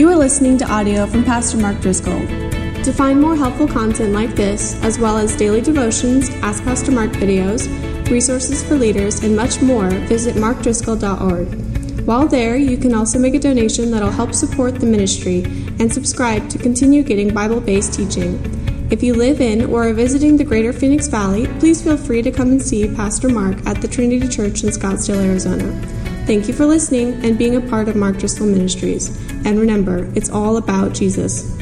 You are listening to audio from Pastor Mark Driscoll. To find more helpful content like this, as well as daily devotions, Ask Pastor Mark videos, resources for leaders, and much more, visit markdriscoll.org. While there, you can also make a donation that'll help support the ministry and subscribe to continue getting Bible based teaching. If you live in or are visiting the greater Phoenix Valley, please feel free to come and see Pastor Mark at the Trinity Church in Scottsdale, Arizona. Thank you for listening and being a part of Mark Driscoll Ministries. And remember, it's all about Jesus.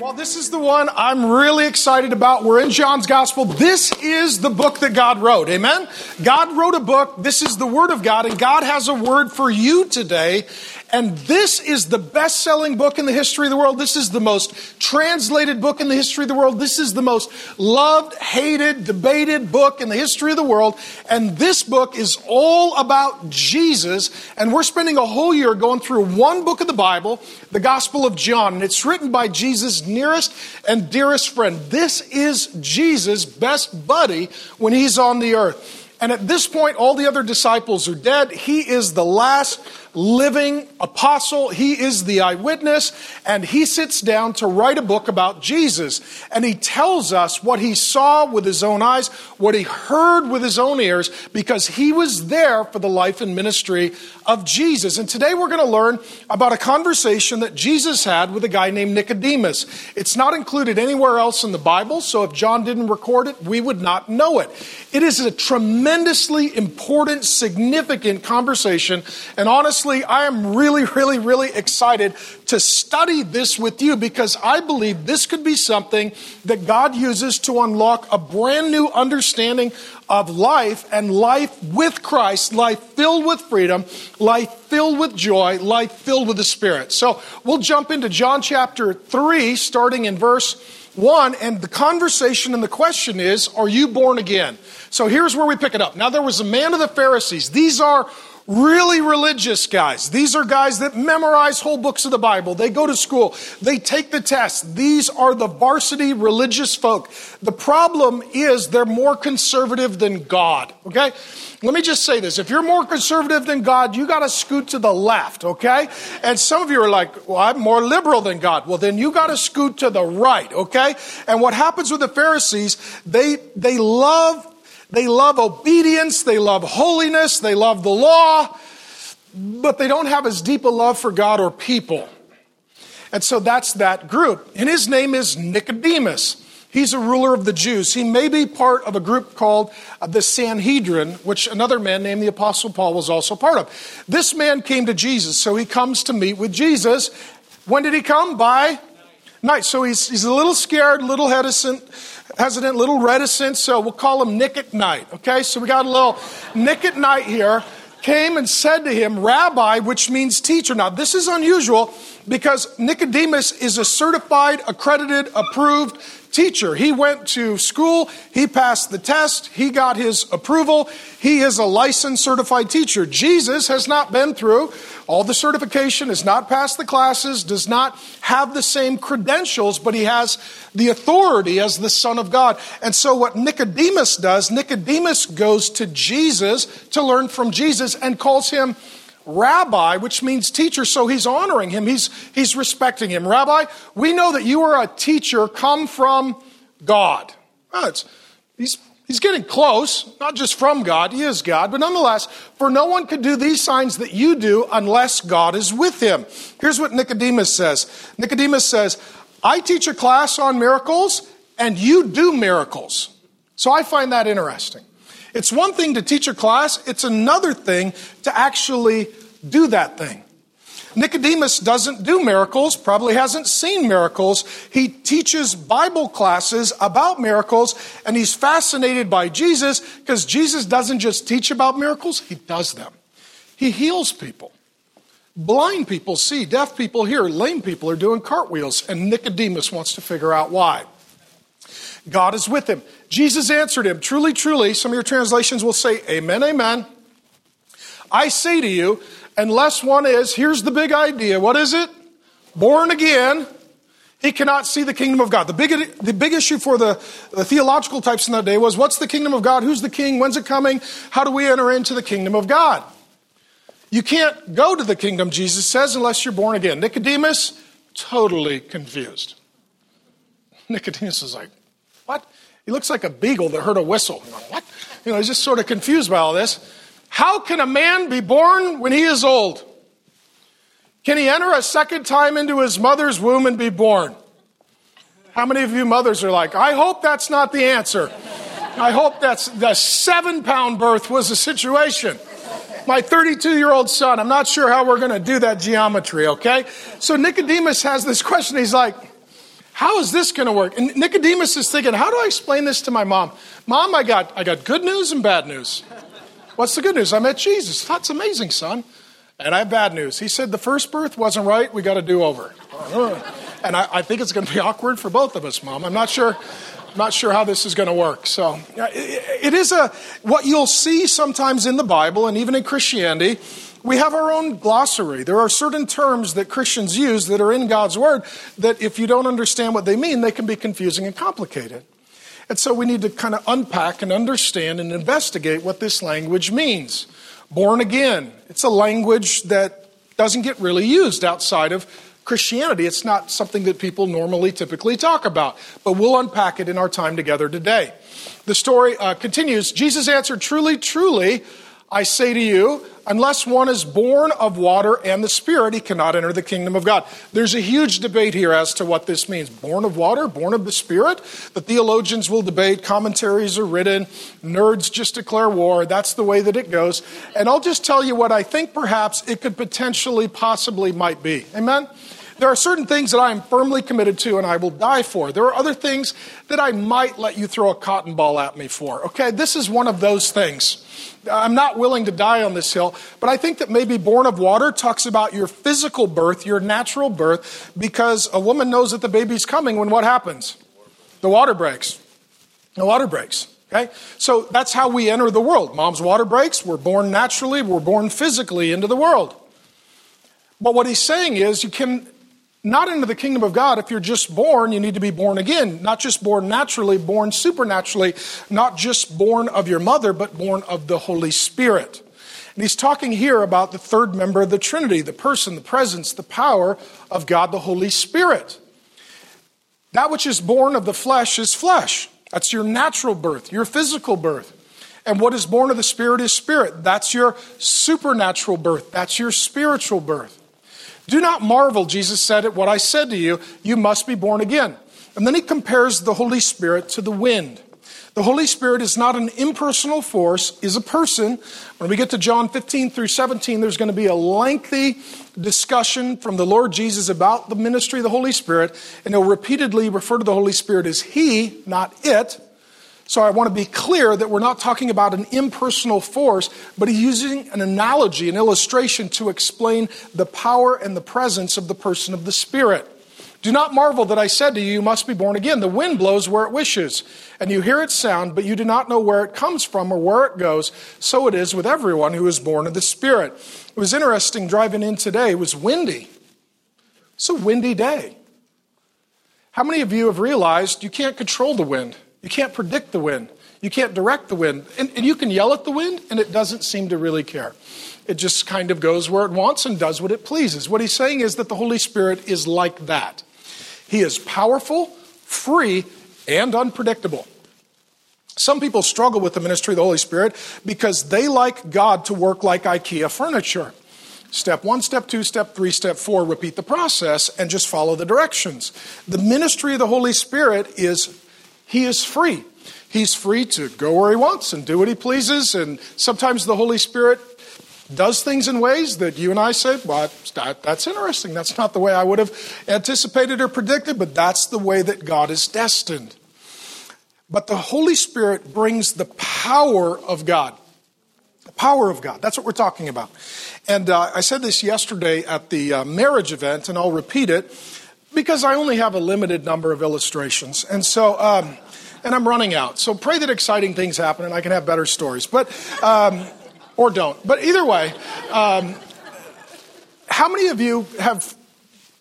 Well, this is the one I'm really excited about. We're in John's Gospel. This is the book that God wrote. Amen? God wrote a book. This is the Word of God, and God has a word for you today. And this is the best selling book in the history of the world. This is the most translated book in the history of the world. This is the most loved, hated, debated book in the history of the world. And this book is all about Jesus. And we're spending a whole year going through one book of the Bible, the Gospel of John. And it's written by Jesus' nearest and dearest friend. This is Jesus' best buddy when he's on the earth. And at this point, all the other disciples are dead. He is the last living apostle. He is the eyewitness, and he sits down to write a book about Jesus. And he tells us what he saw with his own eyes, what he heard with his own ears, because he was there for the life and ministry of Jesus. And today we're going to learn about a conversation that Jesus had with a guy named Nicodemus. It's not included anywhere else in the Bible, so if John didn't record it, we would not know it. It is a tremendously important, significant conversation, and honestly, honestly, I am really, really, really excited to study this with you because I believe this could be something that God uses to unlock a brand new understanding of life and life with Christ, life filled with freedom, life filled with joy, life filled with the Spirit. So we'll jump into John chapter 3, starting in verse 1, and the conversation and the question is, Are you born again? So here's where we pick it up. Now, there was a man of the Pharisees. These are really religious guys. These are guys that memorize whole books of the Bible. They go to school. They take the test. These are the varsity religious folk. The problem is they're more conservative than God, okay? Let me just say this. If you're more conservative than God, you got to scoot to the left, okay? And some of you are like, well, I'm more liberal than God. Well, then you got to scoot to the right, okay? And what happens with the Pharisees, they, they love they love obedience, they love holiness, they love the law, but they don't have as deep a love for God or people. And so that's that group. And his name is Nicodemus. He's a ruler of the Jews. He may be part of a group called the Sanhedrin, which another man named the Apostle Paul was also part of. This man came to Jesus, so he comes to meet with Jesus. When did he come? By night. So he's, he's a little scared, a little hesitant, hesitant, little reticent, so we'll call him Nick at night. Okay, so we got a little Nick at night here. Came and said to him, Rabbi, which means teacher. Now, this is unusual because Nicodemus is a certified, accredited, approved teacher. He went to school, he passed the test, he got his approval. He is a licensed certified teacher. Jesus has not been through all the certification, has not passed the classes, does not have the same credentials, but he has the authority as the Son of God. And so, what Nicodemus does, Nicodemus goes to Jesus to learn from Jesus and calls him rabbi, which means teacher, so he's honoring him, he's, he's respecting him. Rabbi, we know that you are a teacher come from God. Well, he's, he's getting close, not just from God, he is God, but nonetheless, for no one could do these signs that you do unless God is with him. Here's what Nicodemus says Nicodemus says, I teach a class on miracles, and you do miracles. So I find that interesting. It's one thing to teach a class, it's another thing to actually do that thing. Nicodemus doesn't do miracles, probably hasn't seen miracles. He teaches Bible classes about miracles, and he's fascinated by Jesus because Jesus doesn't just teach about miracles, he does them. He heals people. Blind people see, deaf people hear, lame people are doing cartwheels, and Nicodemus wants to figure out why. God is with him. Jesus answered him, Truly, truly, some of your translations will say, Amen, amen. I say to you, unless one is, here's the big idea. What is it? Born again, he cannot see the kingdom of God. The big, the big issue for the, the theological types in that day was what's the kingdom of God? Who's the king? When's it coming? How do we enter into the kingdom of God? You can't go to the kingdom, Jesus says, unless you're born again. Nicodemus, totally confused. Nicodemus is like, What? He looks like a beagle that heard a whistle. What? You know, he's just sort of confused by all this. How can a man be born when he is old? Can he enter a second time into his mother's womb and be born? How many of you mothers are like, I hope that's not the answer. I hope that's the seven pound birth was the situation. My 32 year old son, I'm not sure how we're going to do that geometry, okay? So Nicodemus has this question. He's like, how is this going to work? And Nicodemus is thinking, how do I explain this to my mom? Mom, I got, I got good news and bad news. What's the good news? I met Jesus. That's amazing, son. And I have bad news. He said the first birth wasn't right. We got to do over. And I, I think it's going to be awkward for both of us, Mom. I'm not sure. I'm not sure how this is going to work. So it is a what you'll see sometimes in the Bible and even in Christianity we have our own glossary. There are certain terms that Christians use that are in God's Word that, if you don't understand what they mean, they can be confusing and complicated. And so we need to kind of unpack and understand and investigate what this language means. Born again, it's a language that doesn't get really used outside of Christianity. It's not something that people normally typically talk about, but we'll unpack it in our time together today. The story uh, continues Jesus answered, Truly, truly, I say to you, unless one is born of water and the Spirit, he cannot enter the kingdom of God. There's a huge debate here as to what this means. Born of water, born of the Spirit? The theologians will debate, commentaries are written, nerds just declare war. That's the way that it goes. And I'll just tell you what I think perhaps it could potentially, possibly might be. Amen? There are certain things that I am firmly committed to and I will die for. There are other things that I might let you throw a cotton ball at me for. Okay, this is one of those things. I'm not willing to die on this hill, but I think that maybe born of water talks about your physical birth, your natural birth, because a woman knows that the baby's coming when what happens? The water breaks. The water breaks. Okay? So that's how we enter the world. Mom's water breaks. We're born naturally. We're born physically into the world. But what he's saying is you can not into the kingdom of God. If you're just born, you need to be born again. Not just born naturally, born supernaturally, not just born of your mother, but born of the Holy Spirit. And he's talking here about the third member of the Trinity, the person, the presence, the power of God, the Holy Spirit. That which is born of the flesh is flesh. That's your natural birth, your physical birth. And what is born of the Spirit is spirit. That's your supernatural birth. That's your spiritual birth. Do not marvel, Jesus said, at what I said to you. You must be born again. And then he compares the Holy Spirit to the wind. The Holy Spirit is not an impersonal force, is a person. When we get to John 15 through 17, there's going to be a lengthy discussion from the Lord Jesus about the ministry of the Holy Spirit, and he'll repeatedly refer to the Holy Spirit as He, not it. So I want to be clear that we're not talking about an impersonal force, but he's using an analogy, an illustration to explain the power and the presence of the person of the Spirit. Do not marvel that I said to you, you must be born again. The wind blows where it wishes, and you hear its sound, but you do not know where it comes from or where it goes. So it is with everyone who is born of the Spirit. It was interesting driving in today. It was windy. It's a windy day. How many of you have realized you can't control the wind? You can't predict the wind. You can't direct the wind. And, and, you can yell at the wind, and it doesn't seem to really care. It just kind of goes where it wants and does what it pleases. What he's saying is that the Holy Spirit is like that. He is powerful, free, and unpredictable. Some people struggle with the ministry of the Holy Spirit because they like God to work like IKEA furniture. Step one, step two, step three, step four, repeat the process and just follow the directions. The ministry of the Holy Spirit is he is free. He's free to go where he wants and do what he pleases. And sometimes the Holy Spirit does things in ways that you and I say, well, that's interesting. That's not the way I would have anticipated or predicted, but that's the way that God is destined. But the Holy Spirit brings the power of God. The power of God. That's what we're talking about. And uh, I said this yesterday at the uh, marriage event, and I'll repeat it because I only have a limited number of illustrations. And so, um, and I'm running out. So pray that exciting things happen and I can have better stories. But, um, or don't. But either way, um, how many of you have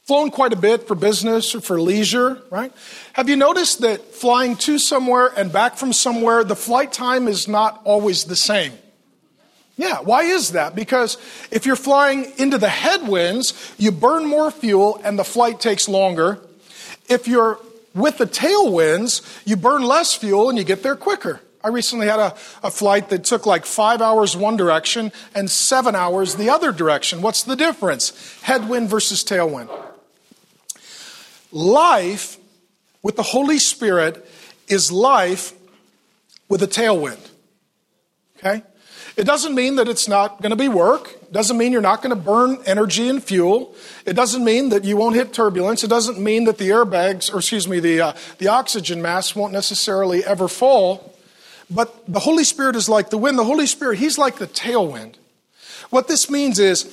flown quite a bit for business or for leisure, right? Have you noticed that flying to somewhere and back from somewhere, the flight time is not always the same? Yeah, why is that? Because if you're flying into the headwinds, you burn more fuel and the flight takes longer. If you're with the tailwinds, you burn less fuel and you get there quicker. I recently had a, a flight that took like five hours one direction and seven hours the other direction. What's the difference? Headwind versus tailwind. Life with the Holy Spirit is life with a tailwind. Okay? It doesn't mean that it's not going to be work. It doesn't mean you're not going to burn energy and fuel. It doesn't mean that you won't hit turbulence. It doesn't mean that the airbags, or excuse me, the, uh, the oxygen mask won't necessarily ever fall. But the Holy Spirit is like the wind. The Holy Spirit, He's like the tailwind. What this means is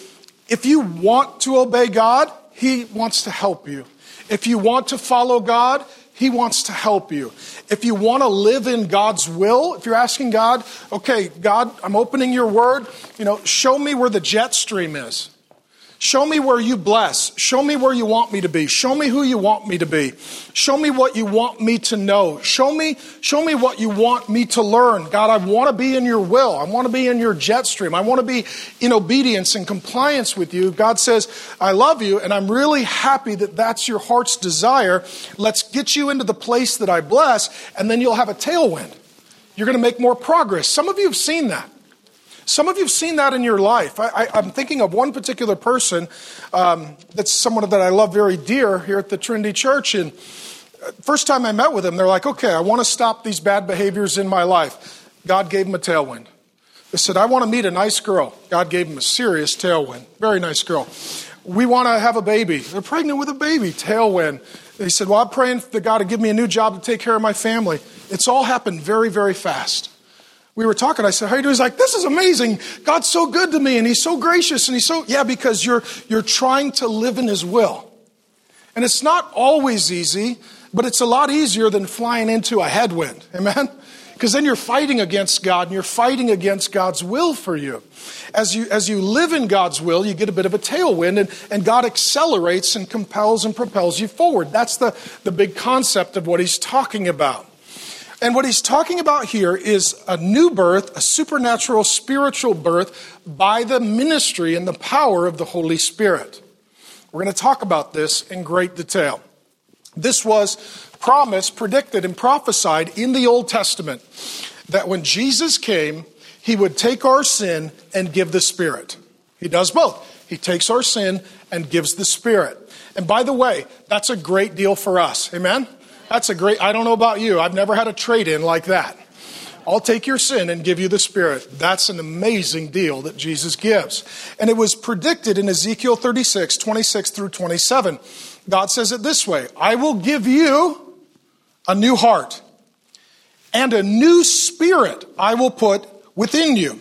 if you want to obey God, He wants to help you. If you want to follow God, He wants to help you. If you want to live in God's will, if you're asking God, okay, God, I'm opening your word, you know, show me where the jet stream is. Show me where you bless. Show me where you want me to be. Show me who you want me to be. Show me what you want me to know. Show me, show me what you want me to learn. God, I want to be in your will. I want to be in your jet stream. I want to be in obedience and compliance with you. God says, I love you and I'm really happy that that's your heart's desire. Let's get you into the place that I bless and then you'll have a tailwind. You're going to make more progress. Some of you have seen that. Some of you have seen that in your life. I, am thinking of one particular person um, that's someone that I love very dear here at the Trinity Church. And uh, first time I met with him, they're like, okay, I want to stop these bad behaviors in my life. God gave him a tailwind. They said, I want to meet a nice girl. God gave him a serious tailwind. Very nice girl. We want to have a baby. They're pregnant with a baby. Tailwind. They said, Well, I'm praying for God to give me a new job to take care of my family. It's all happened very, very fast we were talking. I said, How are you doing? He's like, This is amazing. God's so good to me and He's so gracious and He's so, yeah, because you're, you're trying to live in His will. And it's not always easy, but it's a lot easier than flying into a headwind. Amen? Because then you're fighting against God and you're fighting against God's will for you. As you, as you live in God's will, you get a bit of a tailwind and, and God accelerates and compels and propels you forward. That's the, the big concept of what he's talking about. And what he's talking about here is a new birth, a supernatural spiritual birth by the ministry and the power of the Holy Spirit. We're going to talk about this in great detail. This was promised, predicted, and prophesied in the Old Testament that when Jesus came, he would take our sin and give the Spirit. He does both. He takes our sin and gives the Spirit. And by the way, that's a great deal for us. Amen? That's a great, I don't know about you. I've never had a trade in like that. I'll take your sin and give you the Spirit. That's an amazing deal that Jesus gives. And it was predicted in Ezekiel 36, 26 through 27. God says it this way I will give you a new heart, and a new spirit I will put within you.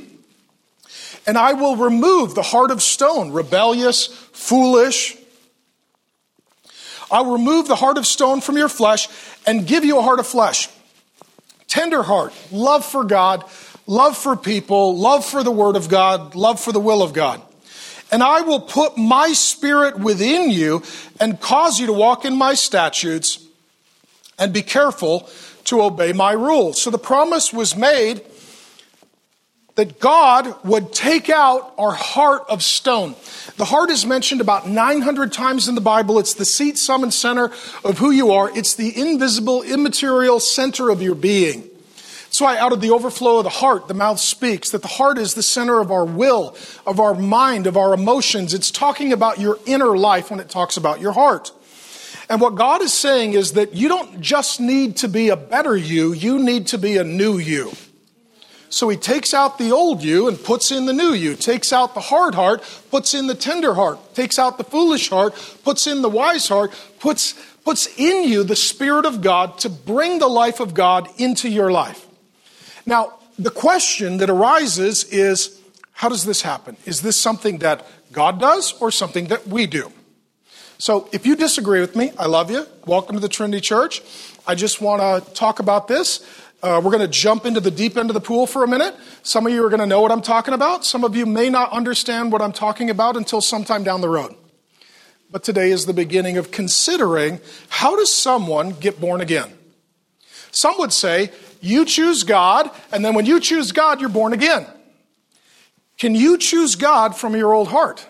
And I will remove the heart of stone, rebellious, foolish, I'll remove the heart of stone from your flesh and give you a heart of flesh. Tender heart, love for God, love for people, love for the Word of God, love for the will of God. And I will put my spirit within you and cause you to walk in my statutes and be careful to obey my rules. So the promise was made that God would take out our heart of stone. The heart is mentioned about 900 times in the Bible. It's the seat, sum, and center of who you are. It's the invisible, immaterial center of your being. That's why out of the overflow of the heart, the mouth speaks, that the heart is the center of our will, of our mind, of our emotions. It's talking about your inner life when it talks about your heart. And what God is saying is that you don't just need to be a better you, you need to be a new you. So he takes out the old you and puts in the new you, takes out the hard heart, puts in the tender heart, takes out the foolish heart, puts in the wise heart, puts, puts in you the Spirit of God to bring the life of God into your life. Now, the question that arises is how does this happen? Is this something that God does or something that we do? So if you disagree with me, I love you. Welcome to the Trinity Church. I just want to talk about this. Uh, we're going to jump into the deep end of the pool for a minute. Some of you are going to know what I'm talking about. Some of you may not understand what I'm talking about until sometime down the road. But today is the beginning of considering how does someone get born again? Some would say you choose God, and then when you choose God, you're born again. Can you choose God from your old heart?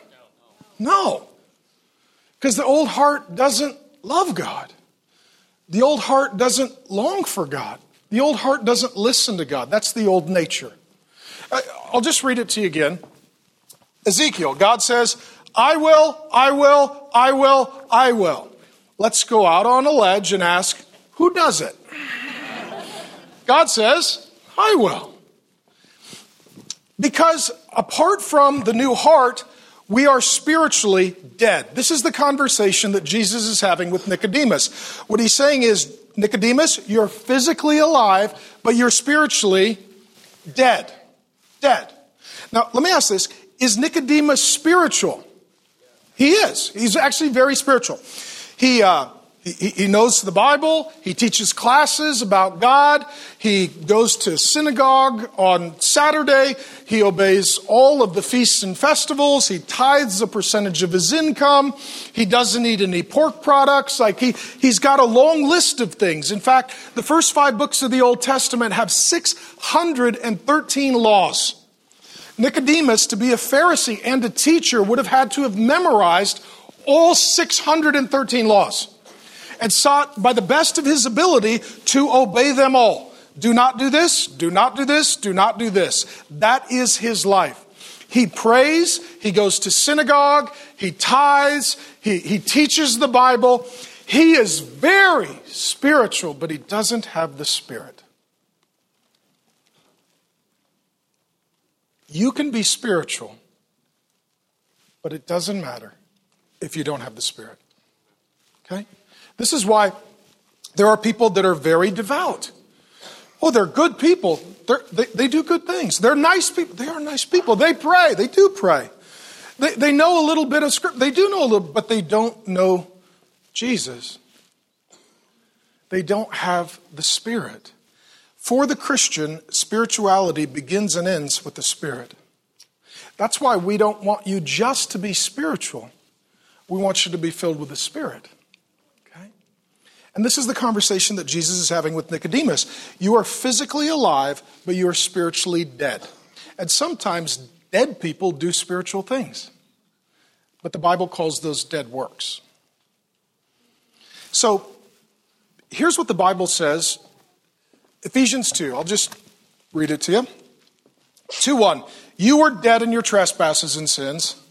No. Because the old heart doesn't love God. The old heart doesn't long for God. The old heart doesn't listen to God. That's the old nature. Uh, I'll just read it to you again. Ezekiel, God says, I will, I will, I will, I will. Let's go out on a ledge and ask, who does it? God says, I will. Because apart from the new heart, we are spiritually dead. This is the conversation that Jesus is having with Nicodemus. What he's saying is, Nicodemus, you're physically alive, but you're spiritually dead. Dead. Now, let me ask this Is Nicodemus spiritual? He is. He's actually very spiritual. He, uh, he, he knows the Bible. He teaches classes about God. He goes to synagogue on Saturday. He obeys all of the feasts and festivals. He tithes a percentage of his income. He doesn't eat any pork products. Like he, he's got a long list of things. In fact, the first five books of the Old Testament have 613 laws. Nicodemus, to be a Pharisee and a teacher, would have had to have memorized all 613 laws and sought by the best of his ability to obey them all. Do not do this, do not do this, do not do this. That is his life. He prays, he goes to synagogue, he tithes, he, he teaches the Bible. He is very spiritual, but he doesn't have the Spirit. You can be spiritual, but it doesn't matter if you don't have the Spirit. Okay? This is why there are people that are very devout. Oh, they're good people. They're, they, they do good things. They're nice people. They are nice people. They pray. They do pray. They, they know a little bit of script. They do know a little, but they don't know Jesus. They don't have the Spirit. For the Christian, spirituality begins and ends with the Spirit. That's why we don't want you just to be spiritual. We want you to be filled with the Spirit. And this is the conversation that Jesus is having with Nicodemus. You are physically alive, but you are spiritually dead. And sometimes dead people do spiritual things. But the Bible calls those dead works. So here's what the Bible says Ephesians 2. I'll just read it to you. 2 1. You were dead in your trespasses and sins.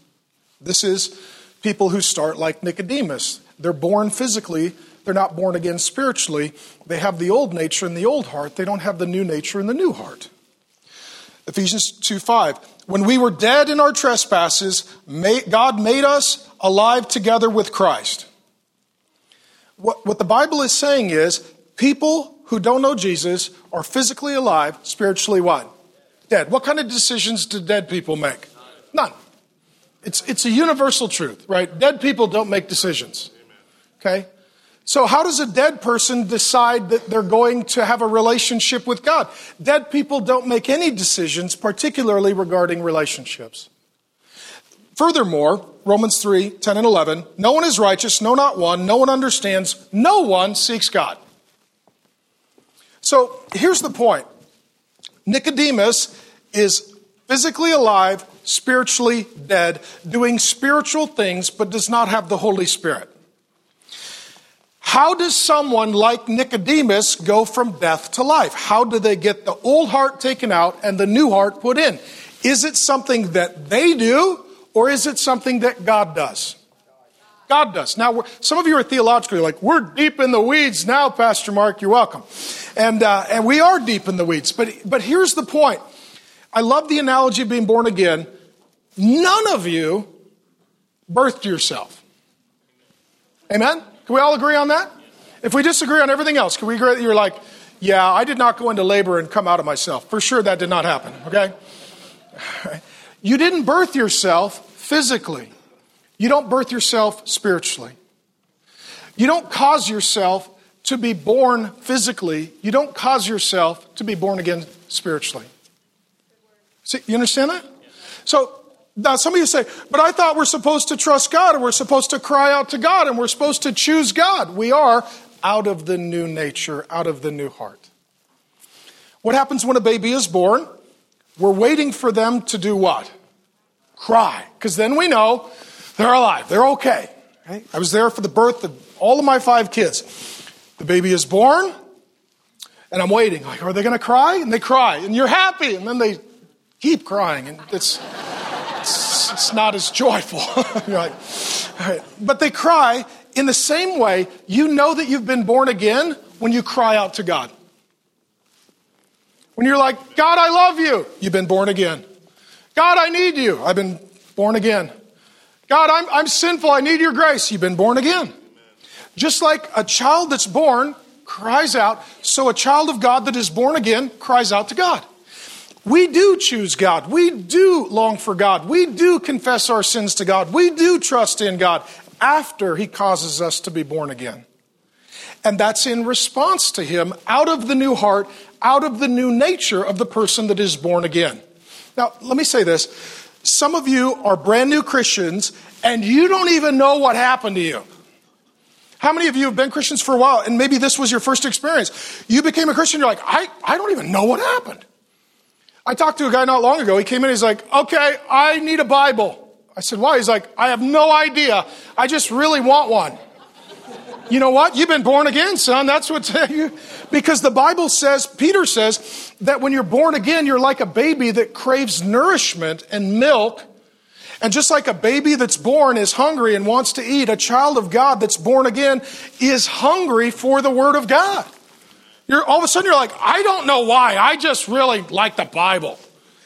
This is people who start like Nicodemus. They're born physically, they're not born again spiritually. They have the old nature and the old heart. They don't have the new nature and the new heart. Ephesians 2 5. When we were dead in our trespasses, God made us alive together with Christ. What, what the Bible is saying is people who don't know Jesus are physically alive, spiritually what? Dead. What kind of decisions do dead people make? None. It's, it's a universal truth, right? Dead people don't make decisions. Okay? So, how does a dead person decide that they're going to have a relationship with God? Dead people don't make any decisions, particularly regarding relationships. Furthermore, Romans 3 10 and 11 no one is righteous, no, not one. No one understands, no one seeks God. So, here's the point Nicodemus is physically alive, spiritually dead, doing spiritual things, but does not have the Holy Spirit. How does someone like Nicodemus go from death to life? How do they get the old heart taken out and the new heart put in? Is it something that they do or is it something that God does? God does. Now, some of you are theologically like, we're deep in the weeds now, Pastor Mark. You're welcome. And, uh, and we are deep in the weeds. But, but here's the point. I love the analogy of being born again. None of you birthed yourself. Amen? Can we all agree on that? If we disagree on everything else, can we agree that you're like, yeah, I did not go into labor and come out of myself. For sure, that did not happen, okay? You didn't birth yourself physically, you don't birth yourself spiritually. You don't cause yourself to be born physically, you don't cause yourself to be born again spiritually. See, you understand that? So now, some of you say, but I thought we're supposed to trust God and we're supposed to cry out to God and we're supposed to choose God. We are out of the new nature, out of the new heart. What happens when a baby is born? We're waiting for them to do what? cry, because then we know they're alive, they're okay. I was there for the birth of all of my five kids. The baby is born, and I'm waiting. Like, are they going to cry? And they cry, and you're happy, and then they keep crying, and it's it's, it's not as joyful. you're like, all right. But they cry in the same way. You know that you've been born again when you cry out to God. When you're like, God, I love you, you've been born again. God, I need you, I've been born again. God, I'm, I'm sinful, I need your grace, you've been born again. Just like a child that's born cries out, so a child of God that is born again cries out to God. We do choose God. We do long for God. We do confess our sins to God. We do trust in God after He causes us to be born again. And that's in response to Him out of the new heart, out of the new nature of the person that is born again. Now, let me say this. Some of you are brand new Christians and you don't even know what happened to you. How many of you have been Christians for a while and maybe this was your first experience? You became a Christian, you're like, I, I don't even know what happened. I talked to a guy not long ago. He came in, he's like, okay, I need a Bible. I said, why? He's like, I have no idea. I just really want one. You know what? You've been born again, son. That's what you, because the Bible says, Peter says, that when you're born again, you're like a baby that craves nourishment and milk. And just like a baby that's born is hungry and wants to eat, a child of God that's born again is hungry for the Word of God. You're all of a sudden you're like, I don't know why. I just really like the Bible.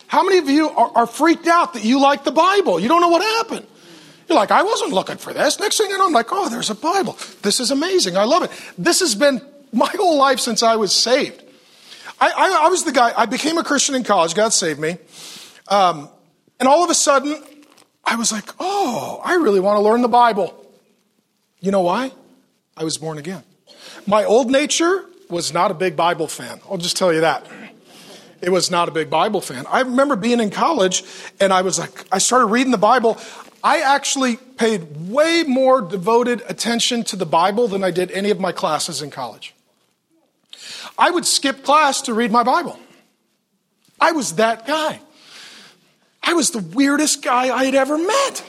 How many of you are, are freaked out that you like the Bible? You don't know what happened. You're like, I wasn't looking for this. Next thing you know, I'm like, oh, there's a Bible. This is amazing. I love it. This has been my whole life since I was saved. I, I, I was the guy, I became a Christian in college. God saved me. Um, and all of a sudden, I was like, oh, I really want to learn the Bible. You know why? I was born again. My old nature was not a big Bible fan. I'll just tell you that. It was not a big Bible fan. I remember being in college and I was like, I started reading the Bible. I actually paid way more devoted attention to the Bible than I did any of my classes in college. I would skip class to read my Bible. I was that guy. I was the weirdest guy I had ever met.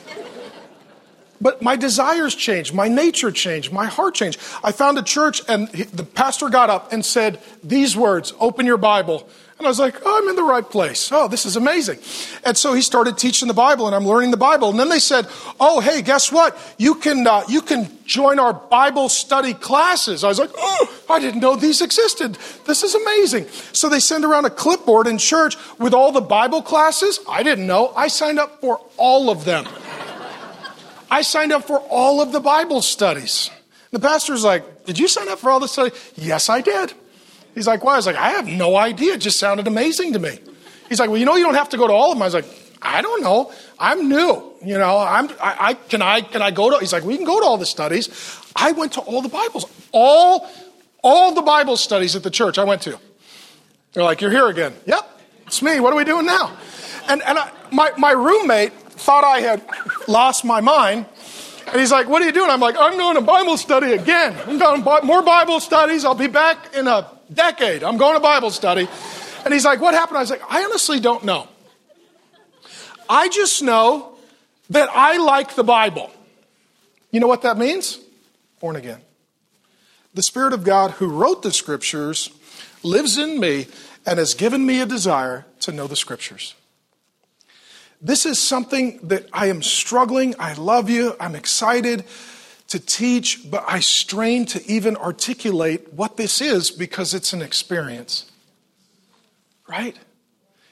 But my desires changed, my nature changed, my heart changed. I found a church, and the pastor got up and said these words Open your Bible. And I was like, oh, I'm in the right place. Oh, this is amazing. And so he started teaching the Bible, and I'm learning the Bible. And then they said, oh, hey, guess what? You can, uh, you can join our Bible study classes. I was like, oh, I didn't know these existed. This is amazing. So they send around a clipboard in church with all the Bible classes. I didn't know. I signed up for all of them. I signed up for all of the Bible studies. The pastor's like, Did you sign up for all the studies? Yes, I did. He's like, Why? I was like, I have no idea. It just sounded amazing to me. He's like, Well, you know, you don't have to go to all of them. I was like, I don't know. I'm new. You know, I'm, I, I can I, can I go to, he's like, we can go to all the studies. I went to all the Bibles, all, all the Bible studies at the church I went to. They're like, you're here again. Yep, it's me. What are we doing now? And, and I, my, my roommate thought I had lost my mind. And he's like, What are you doing? I'm like, I'm going to Bible study again. I'm going to more Bible studies. I'll be back in a decade. I'm going to Bible study. And he's like, What happened? I was like, I honestly don't know. I just know that I like the Bible. You know what that means? Born again. The Spirit of God who wrote the scriptures lives in me and has given me a desire to know the scriptures. This is something that I am struggling. I love you. I'm excited to teach, but I strain to even articulate what this is because it's an experience. Right?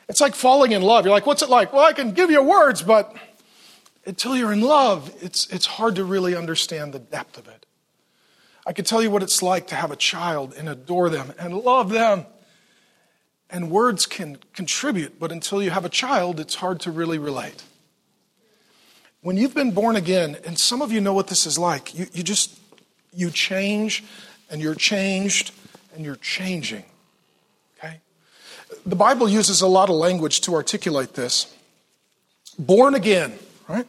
It's like falling in love. You're like, what's it like? Well, I can give you words, but until you're in love, it's, it's hard to really understand the depth of it. I can tell you what it's like to have a child and adore them and love them and words can contribute, but until you have a child, it's hard to really relate. When you've been born again, and some of you know what this is like, you, you just, you change and you're changed and you're changing. Okay? The Bible uses a lot of language to articulate this. Born again, right?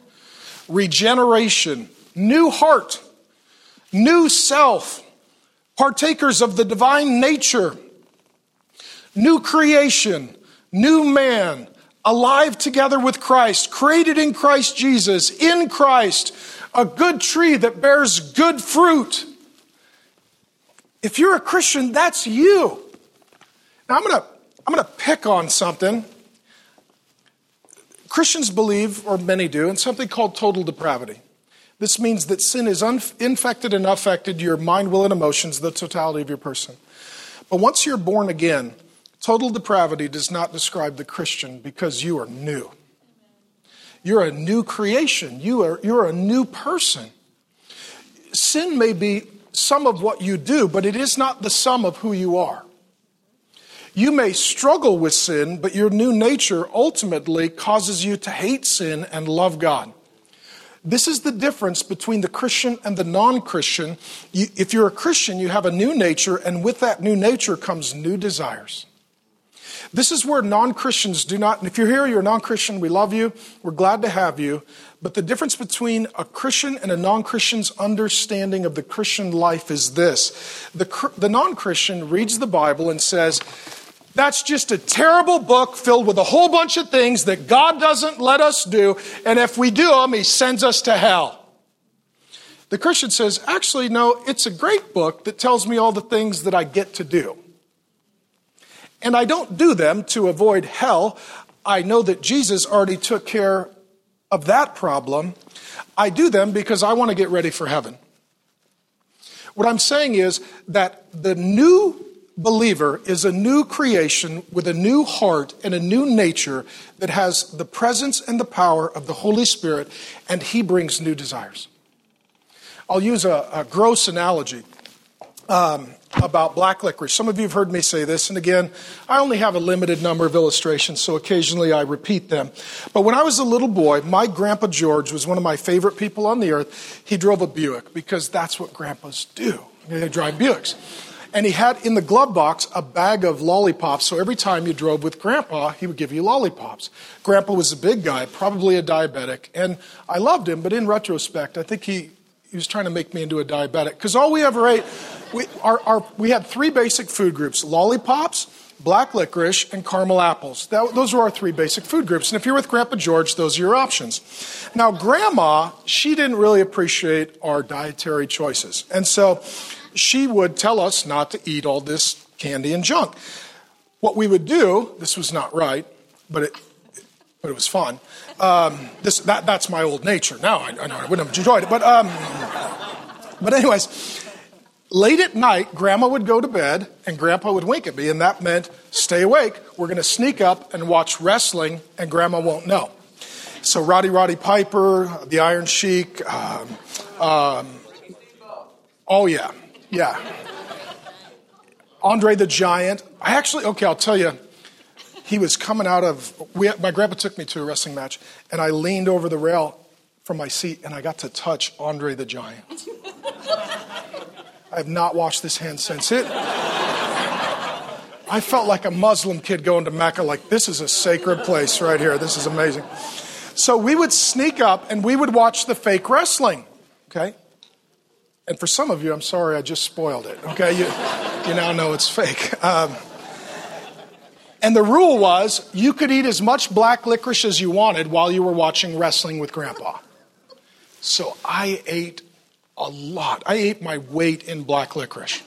Regeneration, new heart, new self, partakers of the divine nature new creation, new man, alive together with Christ, created in Christ Jesus, in Christ, a good tree that bears good fruit. If you're a Christian, that's you. Now I'm going to I'm going to pick on something. Christians believe, or many do, in something called total depravity. This means that sin is un- infected and affected your mind, will, and emotions, the totality of your person. But once you're born again, total depravity does not describe the Christian because you are new. You're a new creation, you are, you're a new person. Sin may be some of what you do, but it is not the sum of who you are. You may struggle with sin, but your new nature ultimately causes you to hate sin and love God. This is the difference between the Christian and the non Christian. If you're a Christian, you have a new nature, and with that new nature comes new desires. This is where non Christians do not, and if you're here, you're a non Christian, we love you, we're glad to have you. But the difference between a Christian and a non Christian's understanding of the Christian life is this the, the non Christian reads the Bible and says, that's just a terrible book filled with a whole bunch of things that God doesn't let us do, and if we do them, He sends us to hell. The Christian says, actually, no, it's a great book that tells me all the things that I get to do. And I don't do them to avoid hell. I know that Jesus already took care of that problem. I do them because I want to get ready for heaven. What I'm saying is that the new believer is a new creation with a new heart and a new nature that has the presence and the power of the Holy Spirit, and he brings new desires. I'll use a, a gross analogy um, about black licorice. Some of you have heard me say this, and again, I only have a limited number of illustrations, so occasionally I repeat them. But when I was a little boy, my grandpa George was one of my favorite people on the earth. He drove a Buick because that's what grandpas do. They drive Buicks. And he had in the glove box a bag of lollipops. So every time you drove with Grandpa, he would give you lollipops. Grandpa was a big guy, probably a diabetic. And I loved him, but in retrospect, I think he, he was trying to make me into a diabetic. Because all we ever ate, we, our, our, we had three basic food groups lollipops, black licorice, and caramel apples. That, those were our three basic food groups. And if you're with Grandpa George, those are your options. Now, Grandma, she didn't really appreciate our dietary choices. And so she would tell us not to eat all this candy and junk. What we would do, this was not right, but it, but it was fun. Um, this, that, that's my old nature. Now I, I know I wouldn't have enjoyed it, but um, but anyways, late at night, Grandma would go to bed, and Grandpa would wink at me, and that meant stay awake. We're going to sneak up and watch wrestling, and Grandma won't know. So Rowdy Roddy Piper, the Iron Sheik. Um, um oh yeah, yeah. Andre the Giant. I actually, okay, I'll tell you. He was coming out of, we, my grandpa took me to a wrestling match, and I leaned over the rail from my seat, and I got to touch Andre the Giant. I have not washed this hand since it. I felt like a Muslim kid going to Mecca, like, this is a sacred place right here. This is amazing. So we would sneak up and we would watch the fake wrestling, okay? And for some of you, I'm sorry I just spoiled it. Okay, you, you now know it's fake. Um, and the rule was you could eat as much black licorice as you wanted while you were watching wrestling with Grandpa. So I ate a lot. I ate my weight in black licorice.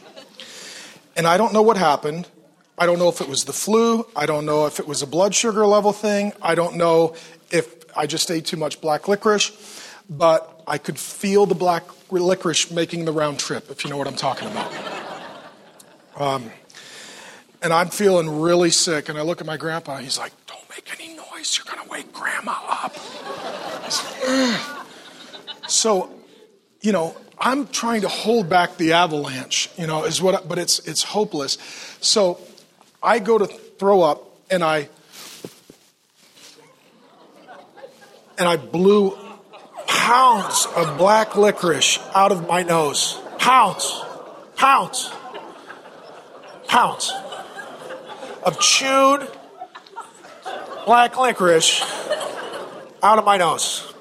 And I don't know what happened. I don't know if it was the flu. I don't know if it was a blood sugar level thing. I don't know if I just ate too much black licorice. But I could feel the black licorice making the round trip, if you know what I'm talking about. Um, and I'm feeling really sick, and I look at my grandpa, he's like, Don't make any noise, you're gonna wake grandma up. so, you know, I'm trying to hold back the avalanche, you know, is what, but it's, it's hopeless. So I go to throw up, and I, and I blew pounds of black licorice out of my nose. Pounds, pounds, pounds of chewed black licorice out of my nose.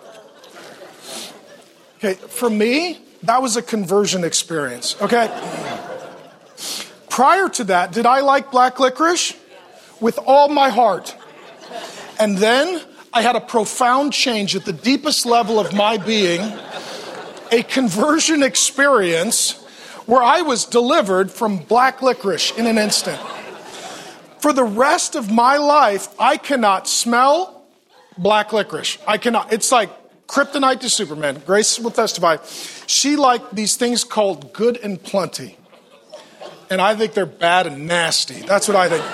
Okay, for me, that was a conversion experience, okay? Prior to that, did I like black licorice? With all my heart. And then I had a profound change at the deepest level of my being, a conversion experience where I was delivered from black licorice in an instant. For the rest of my life, I cannot smell black licorice. I cannot. It's like kryptonite to Superman. Grace will testify. She liked these things called good and plenty. And I think they're bad and nasty. That's what I think.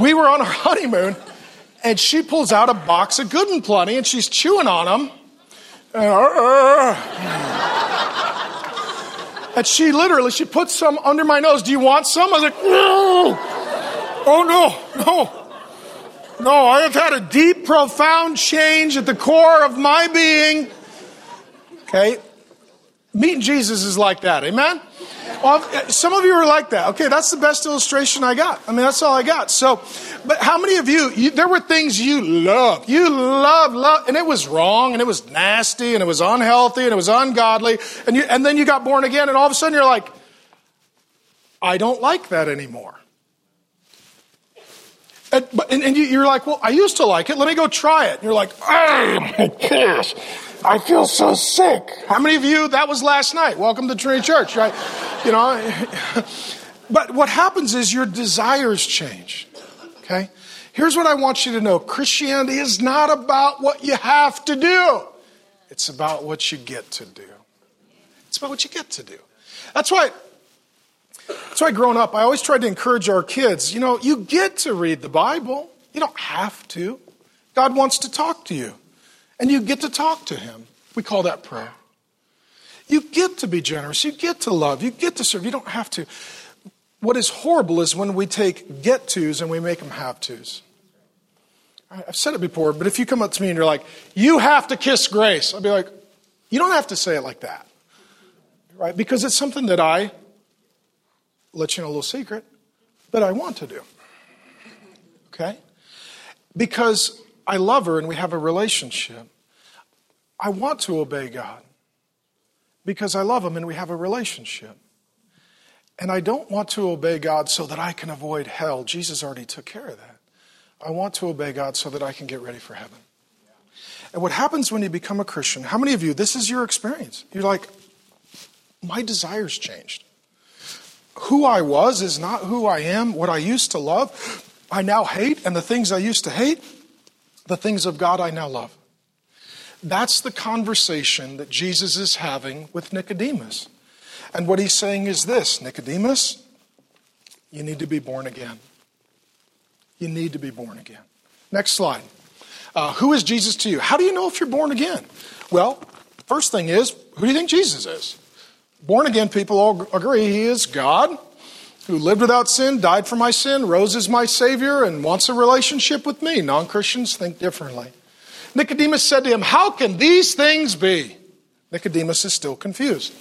we were on our honeymoon, and she pulls out a box of good and plenty, and she's chewing on them. And, uh, uh, uh, uh. And she literally, she puts some under my nose. Do you want some? I was like, no. Oh, no, no. No, I have had a deep, profound change at the core of my being. Okay? Meeting Jesus is like that. Amen? Well, uh, some of you are like that. Okay, that's the best illustration I got. I mean, that's all I got. So, but how many of you, you there were things you loved. You loved, loved, and it was wrong, and it was nasty, and it was unhealthy, and it was ungodly, and, you, and then you got born again, and all of a sudden you're like, I don't like that anymore. And, and, and you, are like, well, I used to like it. Let me go try it. And you're like, oh my gosh, I feel so sick. How many of you, that was last night? Welcome to Trinity Church, right? You know, but what happens is your desires change, okay? Here's what I want you to know Christianity is not about what you have to do, it's about what you get to do. It's about what you get to do. That's why that's why growing up, I always tried to encourage our kids, you know, you get to read the Bible. You don't have to. God wants to talk to you, and you get to talk to Him. We call that prayer. You get to be generous. You get to love. You get to serve. You don't have to. What is horrible is when we take get tos and we make them have tos. I've said it before, but if you come up to me and you're like, you have to kiss grace, I'll be like, you don't have to say it like that. Right? Because it's something that I let you know a little secret that I want to do. Okay? Because I love her and we have a relationship. I want to obey God because I love Him and we have a relationship. And I don't want to obey God so that I can avoid hell. Jesus already took care of that. I want to obey God so that I can get ready for heaven. And what happens when you become a Christian, how many of you, this is your experience? You're like, my desires changed who I was is not who I am. What I used to love, I now hate. And the things I used to hate, the things of God I now love. That's the conversation that Jesus is having with Nicodemus. And what he's saying is this Nicodemus, you need to be born again. You need to be born again. Next slide. Uh, who is Jesus to you? How do you know if you're born again? Well, first thing is, who do you think Jesus is? Born again people all agree he is God who lived without sin, died for my sin, rose as my Savior, and wants a relationship with me. Non Christians think differently. Nicodemus said to him, How can these things be? Nicodemus is still confused.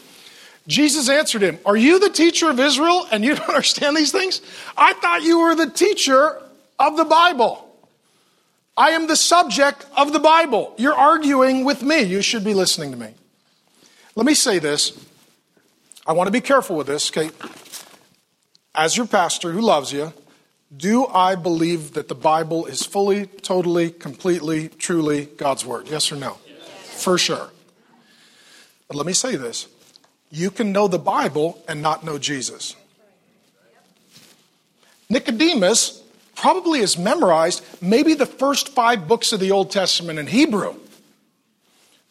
Jesus answered him, Are you the teacher of Israel and you don't understand these things? I thought you were the teacher of the Bible. I am the subject of the Bible. You're arguing with me. You should be listening to me. Let me say this I want to be careful with this, okay? As your pastor who loves you, do I believe that the Bible is fully, totally, completely, truly God's Word? Yes or no? Yes. For sure. But let me say this you can know the Bible and not know Jesus. Nicodemus probably has memorized maybe the first five books of the Old Testament in Hebrew,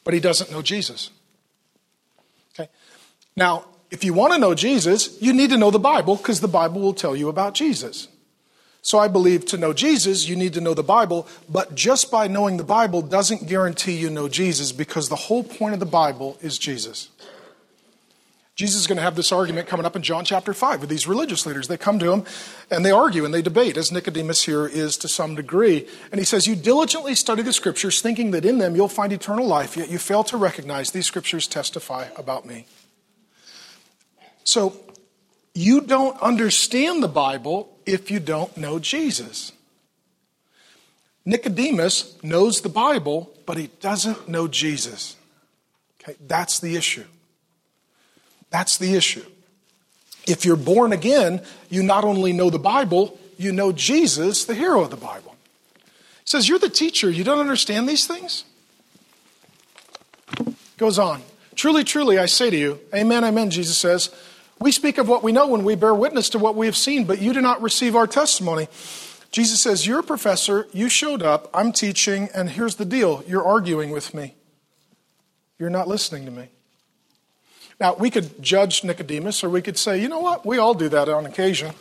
but he doesn't know Jesus. Okay? Now, if you want to know Jesus, you need to know the Bible because the Bible will tell you about Jesus. So I believe to know Jesus, you need to know the Bible, but just by knowing the Bible doesn't guarantee you know Jesus because the whole point of the Bible is Jesus. Jesus is going to have this argument coming up in John chapter 5 with these religious leaders. They come to him and they argue and they debate, as Nicodemus here is to some degree. And he says, You diligently study the scriptures, thinking that in them you'll find eternal life, yet you fail to recognize these scriptures testify about me. So you don't understand the Bible if you don't know Jesus. Nicodemus knows the Bible, but he doesn't know Jesus. Okay, that's the issue. That's the issue. If you're born again, you not only know the Bible, you know Jesus, the hero of the Bible. He says, You're the teacher. You don't understand these things? Goes on. Truly, truly, I say to you, Amen, Amen, Jesus says, we speak of what we know when we bear witness to what we have seen, but you do not receive our testimony. Jesus says, You're a professor, you showed up, I'm teaching, and here's the deal you're arguing with me. You're not listening to me. Now, we could judge Nicodemus, or we could say, you know what, we all do that on occasion.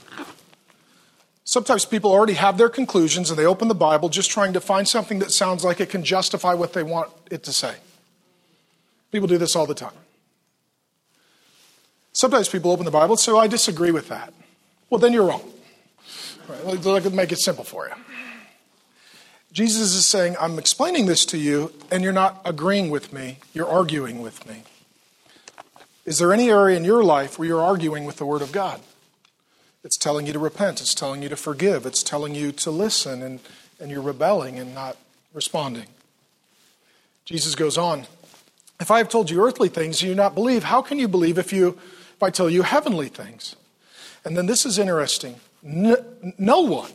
Sometimes people already have their conclusions and they open the Bible just trying to find something that sounds like it can justify what they want it to say. People do this all the time. Sometimes people open the Bible and say, well, I disagree with that. Well, then you're wrong. Right, let me make it simple for you. Jesus is saying, I'm explaining this to you, and you're not agreeing with me, you're arguing with me. Is there any area in your life where you're arguing with the Word of God? It's telling you to repent, it's telling you to forgive, it's telling you to listen, and, and you're rebelling and not responding. Jesus goes on If I have told you earthly things you do not believe, how can you believe if, you, if I tell you heavenly things? And then this is interesting. No, one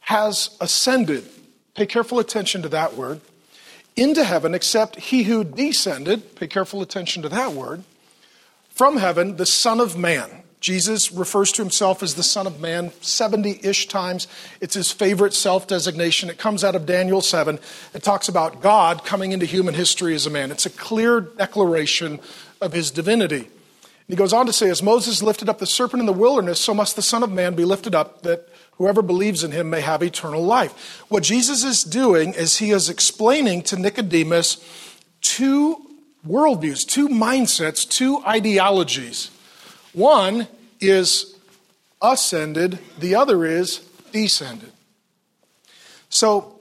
has ascended, pay careful attention to that word, into heaven except he who descended, pay careful attention to that word, from heaven, the Son of Man. Jesus refers to himself as the Son of Man 70 ish times. It's his favorite self designation. It comes out of Daniel 7. It talks about God coming into human history as a man. It's a clear declaration of his divinity. He goes on to say, As Moses lifted up the serpent in the wilderness, so must the Son of Man be lifted up, that Whoever believes in him may have eternal life. What Jesus is doing is he is explaining to Nicodemus two worldviews, two mindsets, two ideologies. One is ascended, the other is descended. So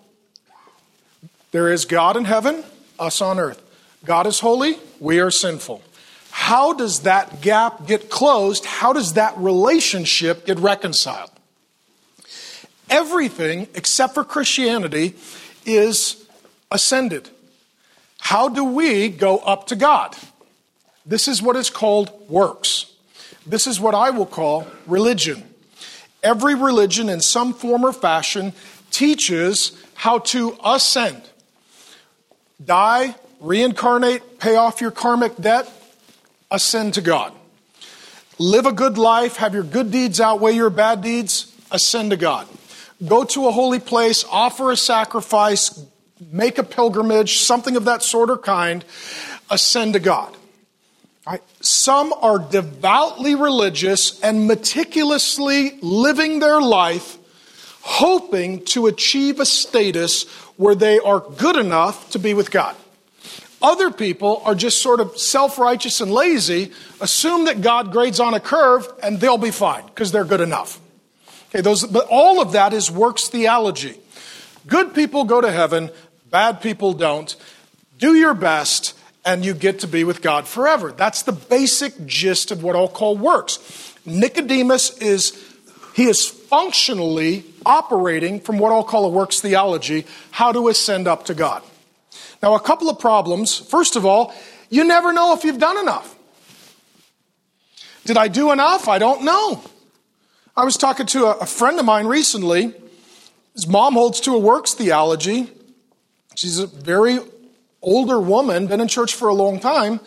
there is God in heaven, us on earth. God is holy, we are sinful. How does that gap get closed? How does that relationship get reconciled? Everything except for Christianity is ascended. How do we go up to God? This is what is called works. This is what I will call religion. Every religion, in some form or fashion, teaches how to ascend. Die, reincarnate, pay off your karmic debt, ascend to God. Live a good life, have your good deeds outweigh your bad deeds, ascend to God go to a holy place, offer a sacrifice, make a pilgrimage, something of that sort or kind, ascend to God. Right? Some are devoutly religious and meticulously living their life, hoping to achieve a status where they are good enough to be with God. Other people are just sort of self righteous and lazy, assume that God grades on a curve and they'll be fine because they're good enough. Okay, those, but all of that is works theology. Good people go to heaven, bad people don't. Do your best, and you get to be with God forever. That's the basic gist of what I'll call works. Nicodemus is, he is functionally operating from what I'll call a works theology, how to ascend up to God. Now, a couple of problems. First of all, you never know if you've done enough. Did I do enough? I don't know. I was talking to a, friend of mine recently. His mom holds to a works theology. She's a very older woman, been in church for a long time.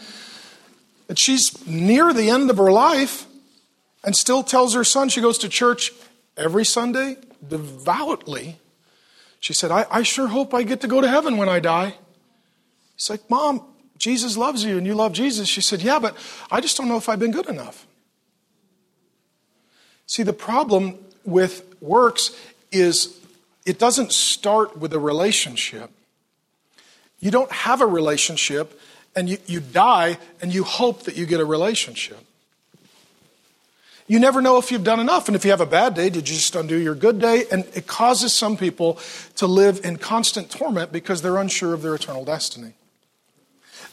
And she's near the end of her life and still tells her son she goes to church every Sunday devoutly. She said, I, I sure hope I get to go to heaven when I die. He's like, Mom, Jesus loves you and you love Jesus. She said, Yeah, but I just don't know if I've been good enough. See, the problem with works is it doesn't start with a relationship. You don't have a relationship and you, you die and you hope that you get a relationship. You never know if you've done enough. And if you have a bad day, did you just undo your good day? And it causes some people to live in constant torment because they're unsure of their eternal destiny.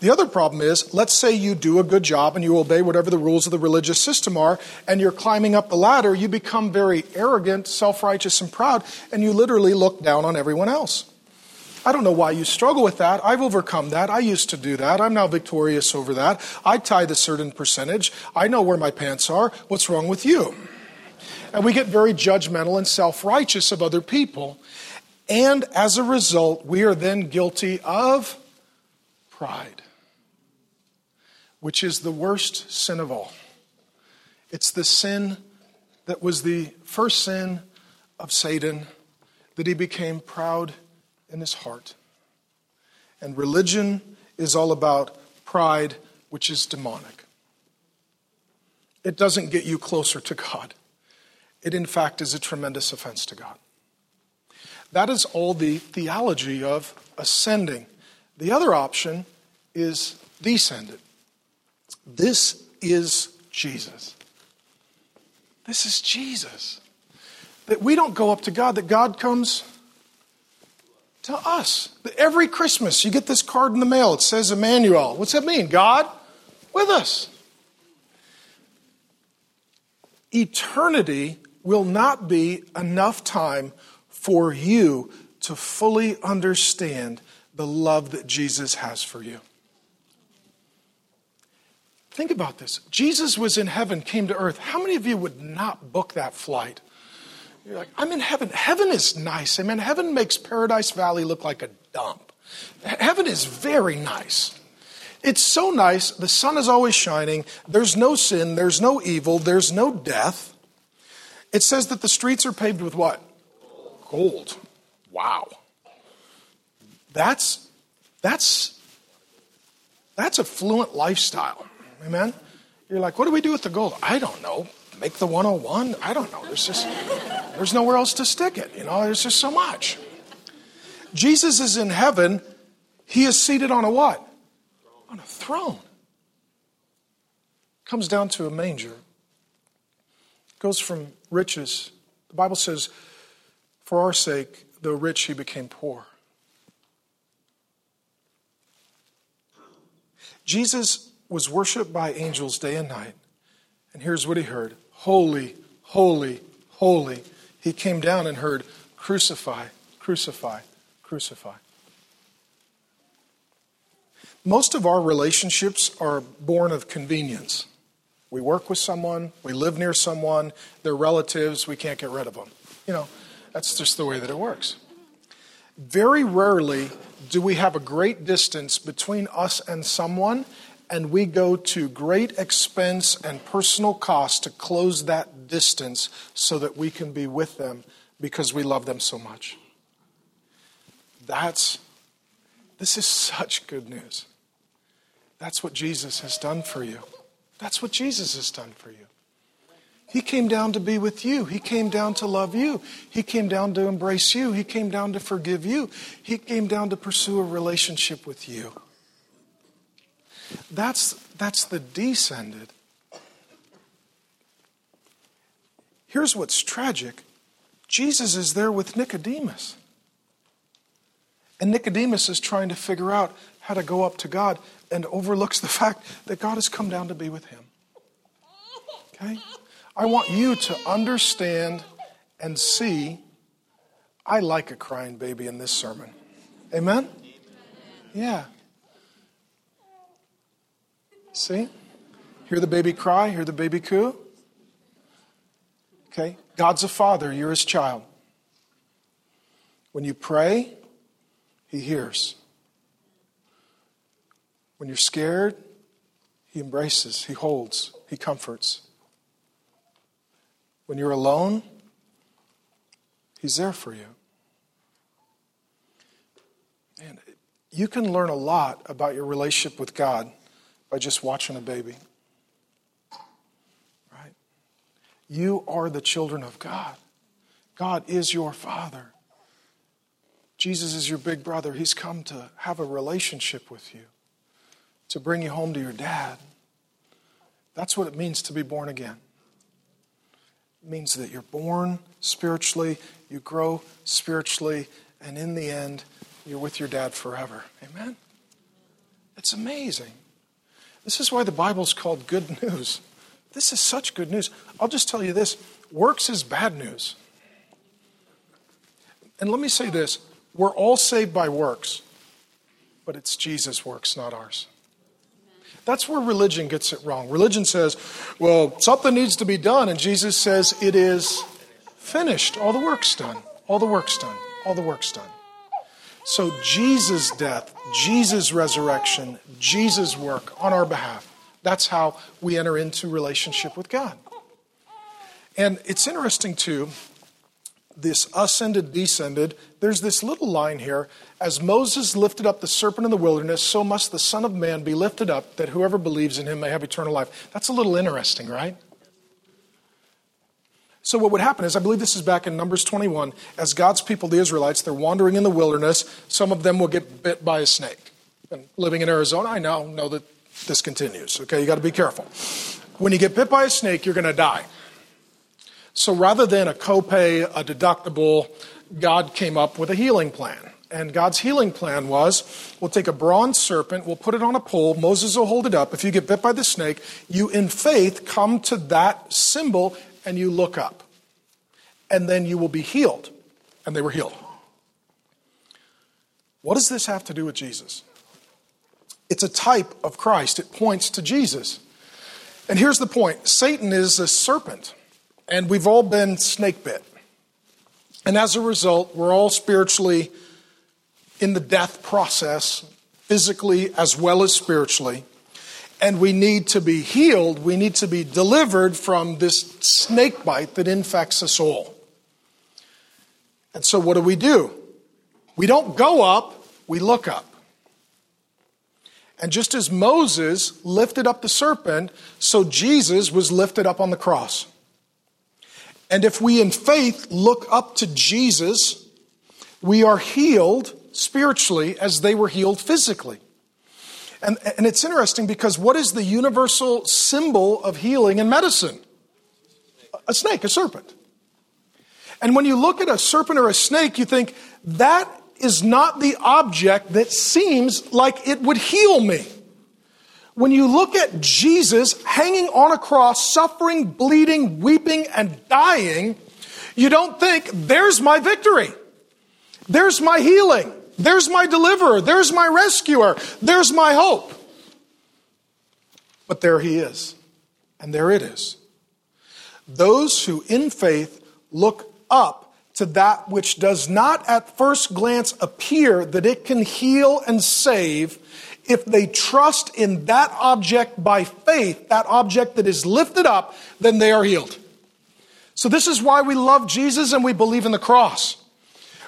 The other problem is, let's say you do a good job and you obey whatever the rules of the religious system are, and you're climbing up the ladder, you become very arrogant, self righteous, and proud, and you literally look down on everyone else. I don't know why you struggle with that. I've overcome that. I used to do that. I'm now victorious over that. I tithe a certain percentage. I know where my pants are. What's wrong with you? And we get very judgmental and self righteous of other people. And as a result, we are then guilty of pride, which is the worst sin of all. It's the sin that was the first sin of Satan, that he became proud in his heart. And religion is all about pride, which is demonic. It doesn't get you closer to God. It, in fact, is a tremendous offense to God. That is all the theology of ascending. The other option is descended. This is Jesus. This is Jesus. That we don't go up to God, that God comes to us. That every Christmas you get this card in the mail. It says Emmanuel. What's that mean? God with us. Eternity will not be enough time for you to fully understand the love that Jesus has for you. Think about this. Jesus was in heaven, came to earth. How many of you would not book that flight? You're like, I'm in heaven. Heaven is nice. I mean, heaven makes Paradise Valley look like a dump. Heaven is very nice. It's so nice. The sun is always shining. There's no sin. There's no evil. There's no death. It says that the streets are paved with what? Gold. Wow. That's that's that's a fluent lifestyle. Amen. You're like, what do we do with the gold? I don't know. Make the 101? I don't know. There's just there's nowhere else to stick it. You know, there's just so much. Jesus is in heaven. He is seated on a what? On a throne. Comes down to a manger goes from riches. The Bible says, for our sake, though rich, he became poor. Jesus was worshiped by angels day and night. And here's what he heard Holy, holy, holy. He came down and heard, Crucify, crucify, crucify. Most of our relationships are born of convenience. We work with someone, we live near someone, they're relatives, we can't get rid of them. You know, that's just the way that it works. Very rarely do we have a great distance between us and someone, and we go to great expense and personal cost to close that distance so that we can be with them because we love them so much. That's, this is such good news. That's what Jesus has done for you. That's what Jesus has done for you. He came down to be with you. He came down to love you. He came down to embrace you. He came down to forgive you. He came down to pursue a relationship with you. That's, that's the descended. Here's what's tragic Jesus is there with Nicodemus. And Nicodemus is trying to figure out how to go up to God and overlooks the fact that God has come down to be with him. Okay? I want you to understand and see I like a crying baby in this sermon. Amen? Yeah. See? Hear the baby cry, hear the baby coo. Okay? God's a father, you're his child. When you pray, he hears. When you're scared, He embraces, He holds, He comforts. When you're alone, He's there for you. And you can learn a lot about your relationship with God by just watching a baby. Right? You are the children of God. God is your Father. Jesus is your big brother. He's come to have a relationship with you to bring you home to your dad. That's what it means to be born again. It means that you're born spiritually, you grow spiritually, and in the end, you're with your dad forever. Amen? It's amazing. This is why the Bible's called good news. This is such good news. I'll just tell you this works is bad news. And let me say this we're all saved by works, but it's Jesus' works, not ours. That's where religion gets it wrong. Religion says, well, something needs to be done. And Jesus says, it is finished. All the work's done. All the work's done. all the work's done. So, Jesus' death, Jesus' resurrection, Jesus' work on our behalf, that's how we enter into relationship with God. And it's interesting, too, this ascended, descended, there's this little line here as Moses lifted up the serpent in the wilderness, so must the Son of Man be lifted up, that whoever believes in him may have eternal life. That's a little interesting, right? So, what would happen is, I believe this is back in Numbers 21, as God's people, the Israelites, they're wandering in the wilderness. Some of them will get bit by a snake. And living in Arizona, I now know that this continues. Okay, you got to be careful. When you get bit by a snake, you're going to die. So rather than a copay, a deductible, God came up with a healing plan. And God's healing plan was we'll take a bronze serpent, we'll put it on a pole, Moses will hold it up. If you get bit by the snake, you in faith come to that symbol and you look up. And then you will be healed. And they were healed. What does this have to do with Jesus? It's a type of Christ, it points to Jesus. And here's the point Satan is a serpent and we've all been snake bit. And as a result, we're all spiritually in the death process, physically as well as spiritually. And we need to be healed. We need to be delivered from this snake bite that infects us all. And so, what do we do? We don't go up, we look up. And just as Moses lifted up the serpent, so Jesus was lifted up on the cross. And if we in faith look up to Jesus, we are healed spiritually as they were healed physically. And, and it's interesting because what is the universal symbol of healing in medicine? A snake, a serpent. And when you look at a serpent or a snake, you think, that is not the object that seems like it would heal me. When you look at Jesus hanging on a cross, suffering, bleeding, weeping, and dying, you don't think, there's my victory. There's my healing. There's my deliverer. There's my rescuer. There's my hope. But there he is. And there it is. Those who in faith look up to that which does not at first glance appear that it can heal and save if they trust in that object by faith, that object that is lifted up, then they are healed. So, this is why we love Jesus and we believe in the cross.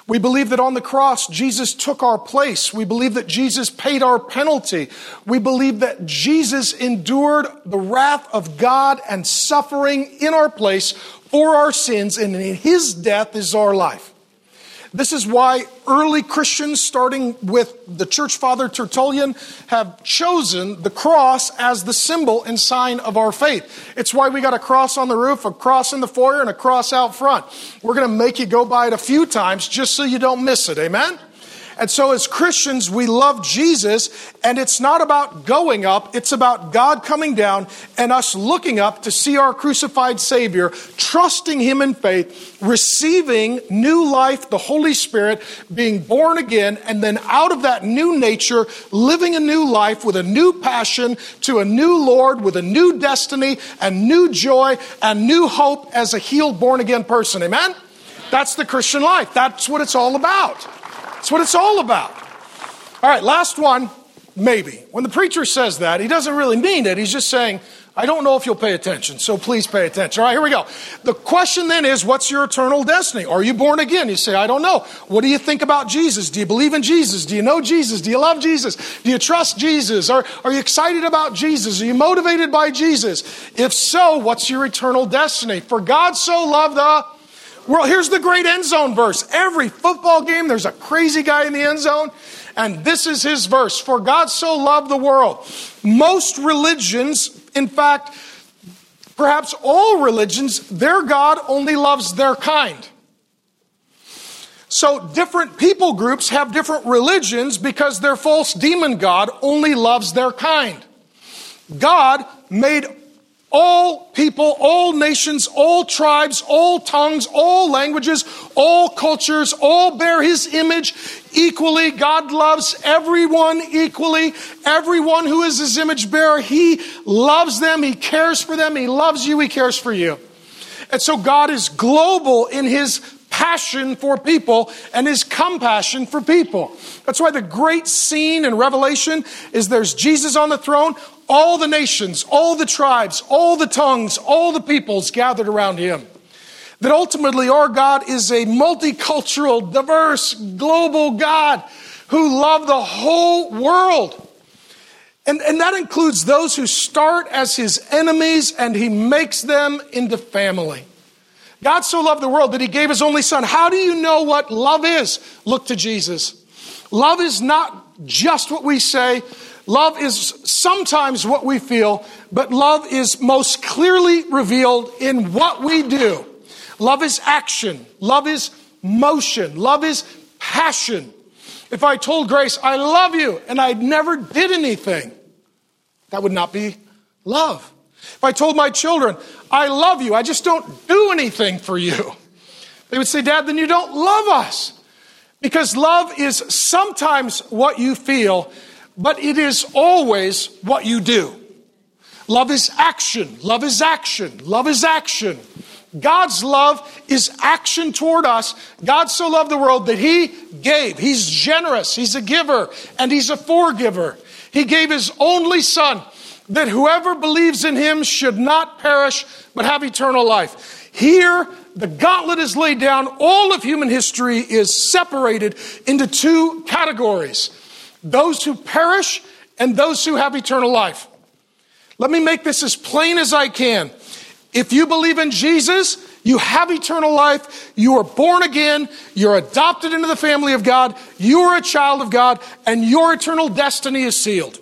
We believe that on the cross, Jesus took our place. We believe that Jesus paid our penalty. We believe that Jesus endured the wrath of God and suffering in our place for our sins, and in his death is our life. This is why early Christians, starting with the church father Tertullian, have chosen the cross as the symbol and sign of our faith. It's why we got a cross on the roof, a cross in the foyer, and a cross out front. We're going to make you go by it a few times just so you don't miss it. Amen? And so, as Christians, we love Jesus, and it's not about going up, it's about God coming down and us looking up to see our crucified Savior, trusting Him in faith, receiving new life, the Holy Spirit, being born again, and then out of that new nature, living a new life with a new passion to a new Lord, with a new destiny and new joy and new hope as a healed, born again person. Amen? That's the Christian life. That's what it's all about. That's what it's all about. All right, last one, maybe. When the preacher says that, he doesn't really mean it. He's just saying, I don't know if you'll pay attention, so please pay attention. All right, here we go. The question then is, what's your eternal destiny? Are you born again? You say, I don't know. What do you think about Jesus? Do you believe in Jesus? Do you know Jesus? Do you love Jesus? Do you trust Jesus? Are, are you excited about Jesus? Are you motivated by Jesus? If so, what's your eternal destiny? For God so loved the well, here's the great end zone verse. Every football game, there's a crazy guy in the end zone. And this is his verse For God so loved the world. Most religions, in fact, perhaps all religions, their God only loves their kind. So different people groups have different religions because their false demon God only loves their kind. God made all people, all nations, all tribes, all tongues, all languages, all cultures, all bear his image equally. God loves everyone equally. Everyone who is his image bearer, he loves them, he cares for them, he loves you, he cares for you. And so God is global in his passion for people and his compassion for people. That's why the great scene in Revelation is there's Jesus on the throne, all the nations, all the tribes, all the tongues, all the peoples gathered around him. That ultimately our God is a multicultural, diverse, global God who loved the whole world. And, and that includes those who start as his enemies and he makes them into family. God so loved the world that he gave his only son. How do you know what love is? Look to Jesus. Love is not just what we say. Love is sometimes what we feel, but love is most clearly revealed in what we do. Love is action. Love is motion. Love is passion. If I told Grace, I love you, and I never did anything, that would not be love. If I told my children, I love you, I just don't do anything for you, they would say, Dad, then you don't love us. Because love is sometimes what you feel, but it is always what you do. Love is action. Love is action. Love is action. God's love is action toward us. God so loved the world that He gave. He's generous. He's a giver and He's a forgiver. He gave His only Son that whoever believes in Him should not perish but have eternal life. Here, the gauntlet is laid down. All of human history is separated into two categories those who perish and those who have eternal life. Let me make this as plain as I can. If you believe in Jesus, you have eternal life. You are born again. You're adopted into the family of God. You are a child of God, and your eternal destiny is sealed.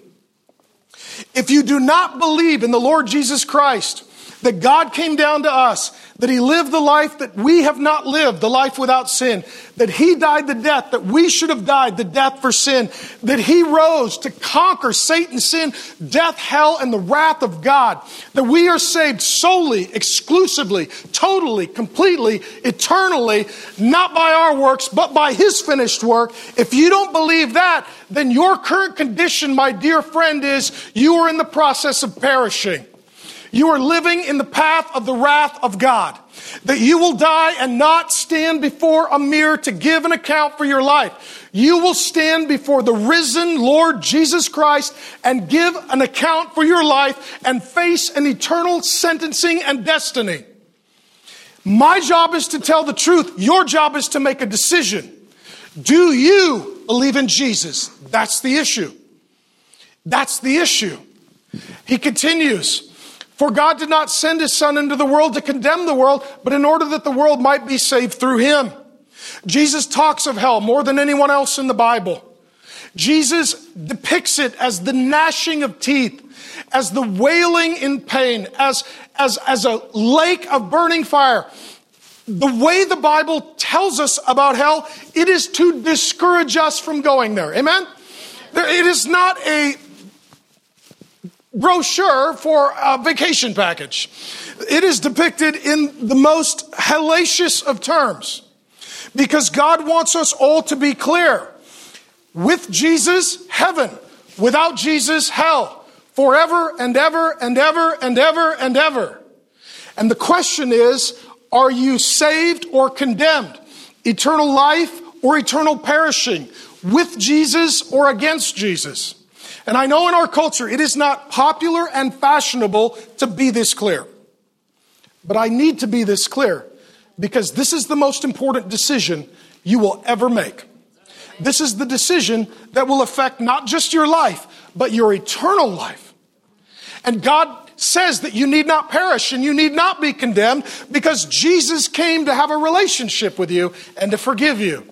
If you do not believe in the Lord Jesus Christ, that God came down to us, that He lived the life that we have not lived, the life without sin, that He died the death that we should have died, the death for sin, that He rose to conquer Satan, sin, death, hell, and the wrath of God, that we are saved solely, exclusively, totally, completely, eternally, not by our works, but by His finished work. If you don't believe that, then your current condition, my dear friend, is you are in the process of perishing. You are living in the path of the wrath of God. That you will die and not stand before a mirror to give an account for your life. You will stand before the risen Lord Jesus Christ and give an account for your life and face an eternal sentencing and destiny. My job is to tell the truth. Your job is to make a decision. Do you believe in Jesus? That's the issue. That's the issue. He continues. For God did not send his son into the world to condemn the world, but in order that the world might be saved through him. Jesus talks of hell more than anyone else in the Bible. Jesus depicts it as the gnashing of teeth, as the wailing in pain, as, as, as a lake of burning fire. The way the Bible tells us about hell, it is to discourage us from going there. Amen? It is not a brochure for a vacation package. It is depicted in the most hellacious of terms because God wants us all to be clear. With Jesus, heaven. Without Jesus, hell. Forever and ever and ever and ever and ever. And the question is, are you saved or condemned? Eternal life or eternal perishing? With Jesus or against Jesus? And I know in our culture it is not popular and fashionable to be this clear. But I need to be this clear because this is the most important decision you will ever make. This is the decision that will affect not just your life, but your eternal life. And God says that you need not perish and you need not be condemned because Jesus came to have a relationship with you and to forgive you.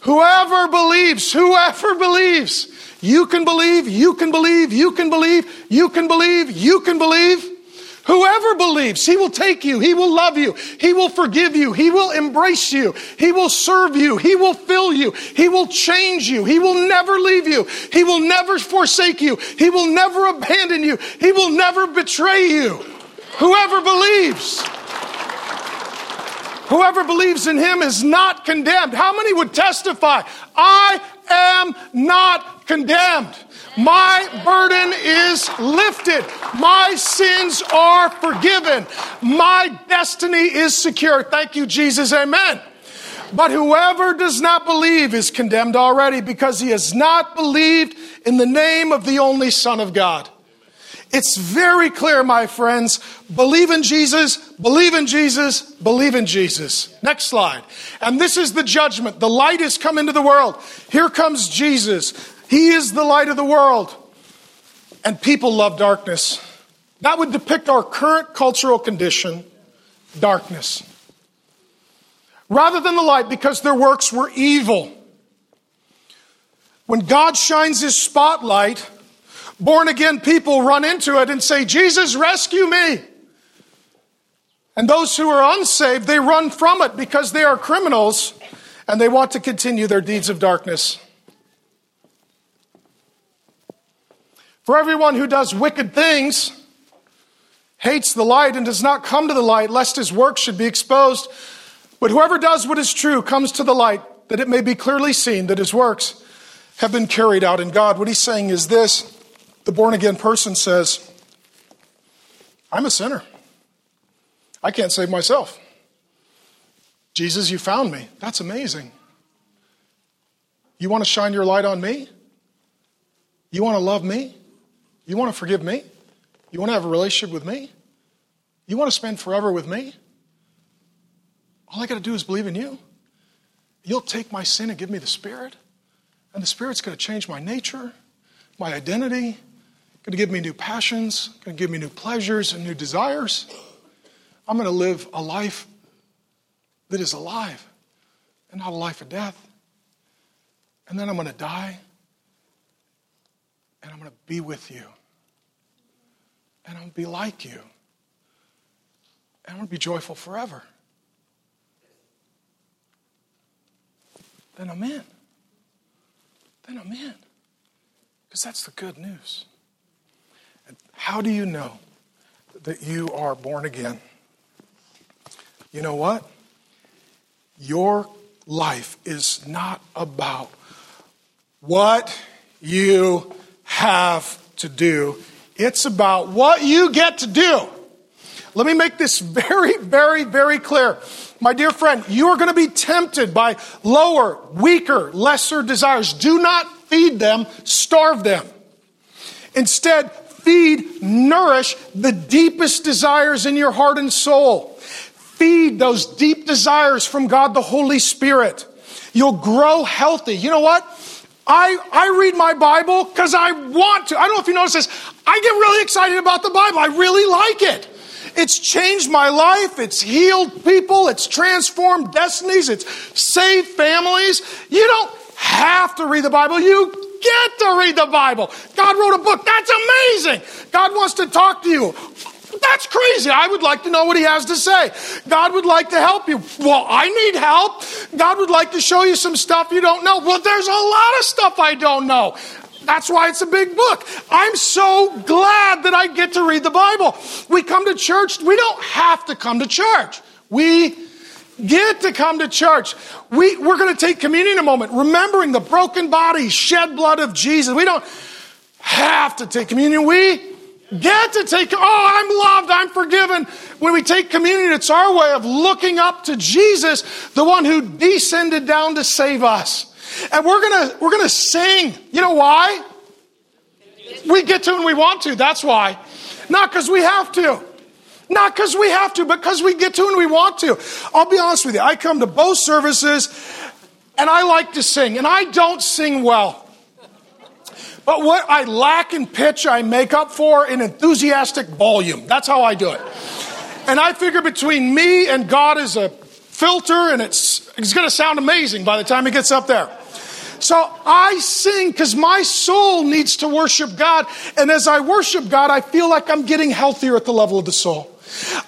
Whoever believes, whoever believes, you can believe, you can believe, you can believe, you can believe, you can believe. Whoever believes, He will take you, He will love you, He will forgive you, He will embrace you, He will serve you, He will fill you, He will change you, He will never leave you, He will never forsake you, He will never abandon you, He will never betray you. Whoever believes. Whoever believes in him is not condemned. How many would testify? I am not condemned. My burden is lifted. My sins are forgiven. My destiny is secure. Thank you, Jesus. Amen. But whoever does not believe is condemned already because he has not believed in the name of the only Son of God. It's very clear, my friends. Believe in Jesus, believe in Jesus, believe in Jesus. Next slide. And this is the judgment. The light has come into the world. Here comes Jesus. He is the light of the world. And people love darkness. That would depict our current cultural condition darkness. Rather than the light, because their works were evil. When God shines his spotlight, born again people run into it and say, Jesus, rescue me. And those who are unsaved, they run from it because they are criminals and they want to continue their deeds of darkness. For everyone who does wicked things hates the light and does not come to the light, lest his work should be exposed. But whoever does what is true comes to the light, that it may be clearly seen that his works have been carried out in God. What he's saying is this the born again person says, I'm a sinner. I can't save myself. Jesus, you found me. That's amazing. You want to shine your light on me? You want to love me? You want to forgive me? You want to have a relationship with me? You want to spend forever with me? All I got to do is believe in you. You'll take my sin and give me the Spirit, and the Spirit's going to change my nature, my identity, going to give me new passions, going to give me new pleasures and new desires. I'm going to live a life that is alive and not a life of death. And then I'm going to die and I'm going to be with you and I'm going to be like you. And I'm going to be joyful forever. Then I'm in. Then I'm in. Because that's the good news. How do you know that you are born again? You know what? Your life is not about what you have to do. It's about what you get to do. Let me make this very, very, very clear. My dear friend, you are going to be tempted by lower, weaker, lesser desires. Do not feed them, starve them. Instead, feed, nourish the deepest desires in your heart and soul. Feed those deep desires from God the Holy Spirit. You'll grow healthy. You know what? I, I read my Bible because I want to. I don't know if you notice this. I get really excited about the Bible. I really like it. It's changed my life. It's healed people. It's transformed destinies. It's saved families. You don't have to read the Bible. You get to read the Bible. God wrote a book. That's amazing. God wants to talk to you. That's crazy. I would like to know what he has to say. God would like to help you. Well, I need help. God would like to show you some stuff you don't know. Well, there's a lot of stuff I don't know. That's why it's a big book. I'm so glad that I get to read the Bible. We come to church, we don't have to come to church. We get to come to church. We, we're going to take communion in a moment, remembering the broken body, shed blood of Jesus. We don't have to take communion. We get to take, oh, I'm loved, I'm forgiven. When we take communion, it's our way of looking up to Jesus, the one who descended down to save us. And we're gonna, we're gonna sing. You know why? We get to and we want to, that's why. Not because we have to. Not because we have to, but because we get to and we want to. I'll be honest with you. I come to both services and I like to sing, and I don't sing well. But what I lack in pitch, I make up for in enthusiastic volume. That's how I do it. And I figure between me and God is a filter, and it's, it's going to sound amazing by the time it gets up there. So I sing because my soul needs to worship God. And as I worship God, I feel like I'm getting healthier at the level of the soul.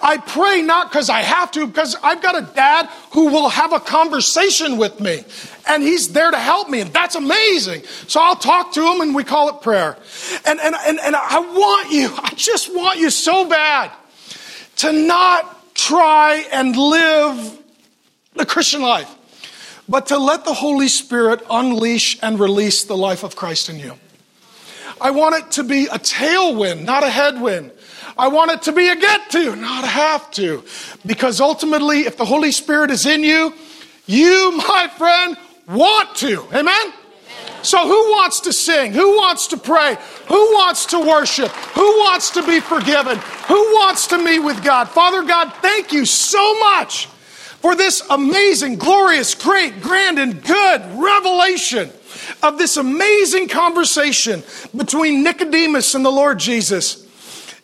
I pray not because I have to, because I've got a dad who will have a conversation with me and he's there to help me. And that's amazing. So I'll talk to him and we call it prayer. And, and, and, and I want you, I just want you so bad to not try and live the Christian life, but to let the Holy Spirit unleash and release the life of Christ in you. I want it to be a tailwind, not a headwind. I want it to be a get to, not a have to. Because ultimately, if the Holy Spirit is in you, You, my friend, want to. Amen? So, who wants to sing? Who wants to pray? Who wants to worship? Who wants to be forgiven? Who wants to meet with God? Father God, thank you so much for this amazing, glorious, great, grand, and good revelation of this amazing conversation between Nicodemus and the Lord Jesus.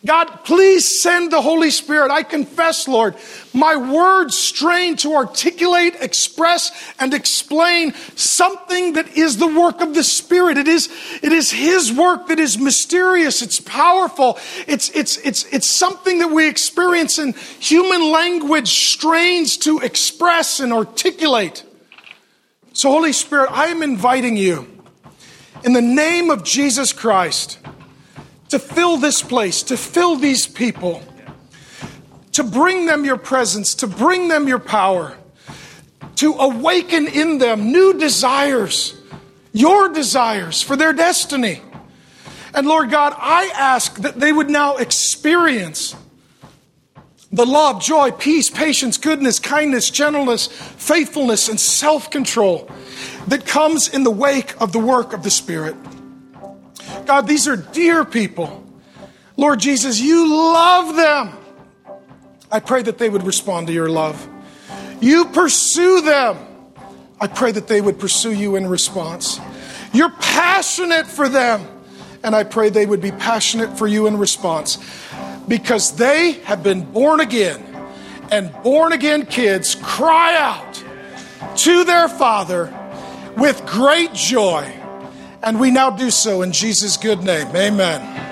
God, please send the Holy Spirit. I confess, Lord, my words strain to articulate, express, and explain something that is the work of the Spirit. It is, it is His work that is mysterious. It's powerful. It's, it's, it's, it's something that we experience in human language strains to express and articulate. So, Holy Spirit, I am inviting you in the name of Jesus Christ to fill this place, to fill these people, to bring them your presence, to bring them your power, to awaken in them new desires, your desires for their destiny. And Lord God, I ask that they would now experience the love, joy, peace, patience, goodness, kindness, gentleness, faithfulness, and self control that comes in the wake of the work of the Spirit. God, these are dear people. Lord Jesus, you love them. I pray that they would respond to your love. You pursue them. I pray that they would pursue you in response. You're passionate for them. And I pray they would be passionate for you in response because they have been born again. And born again kids cry out to their Father with great joy and we now do so in Jesus' good name. Amen.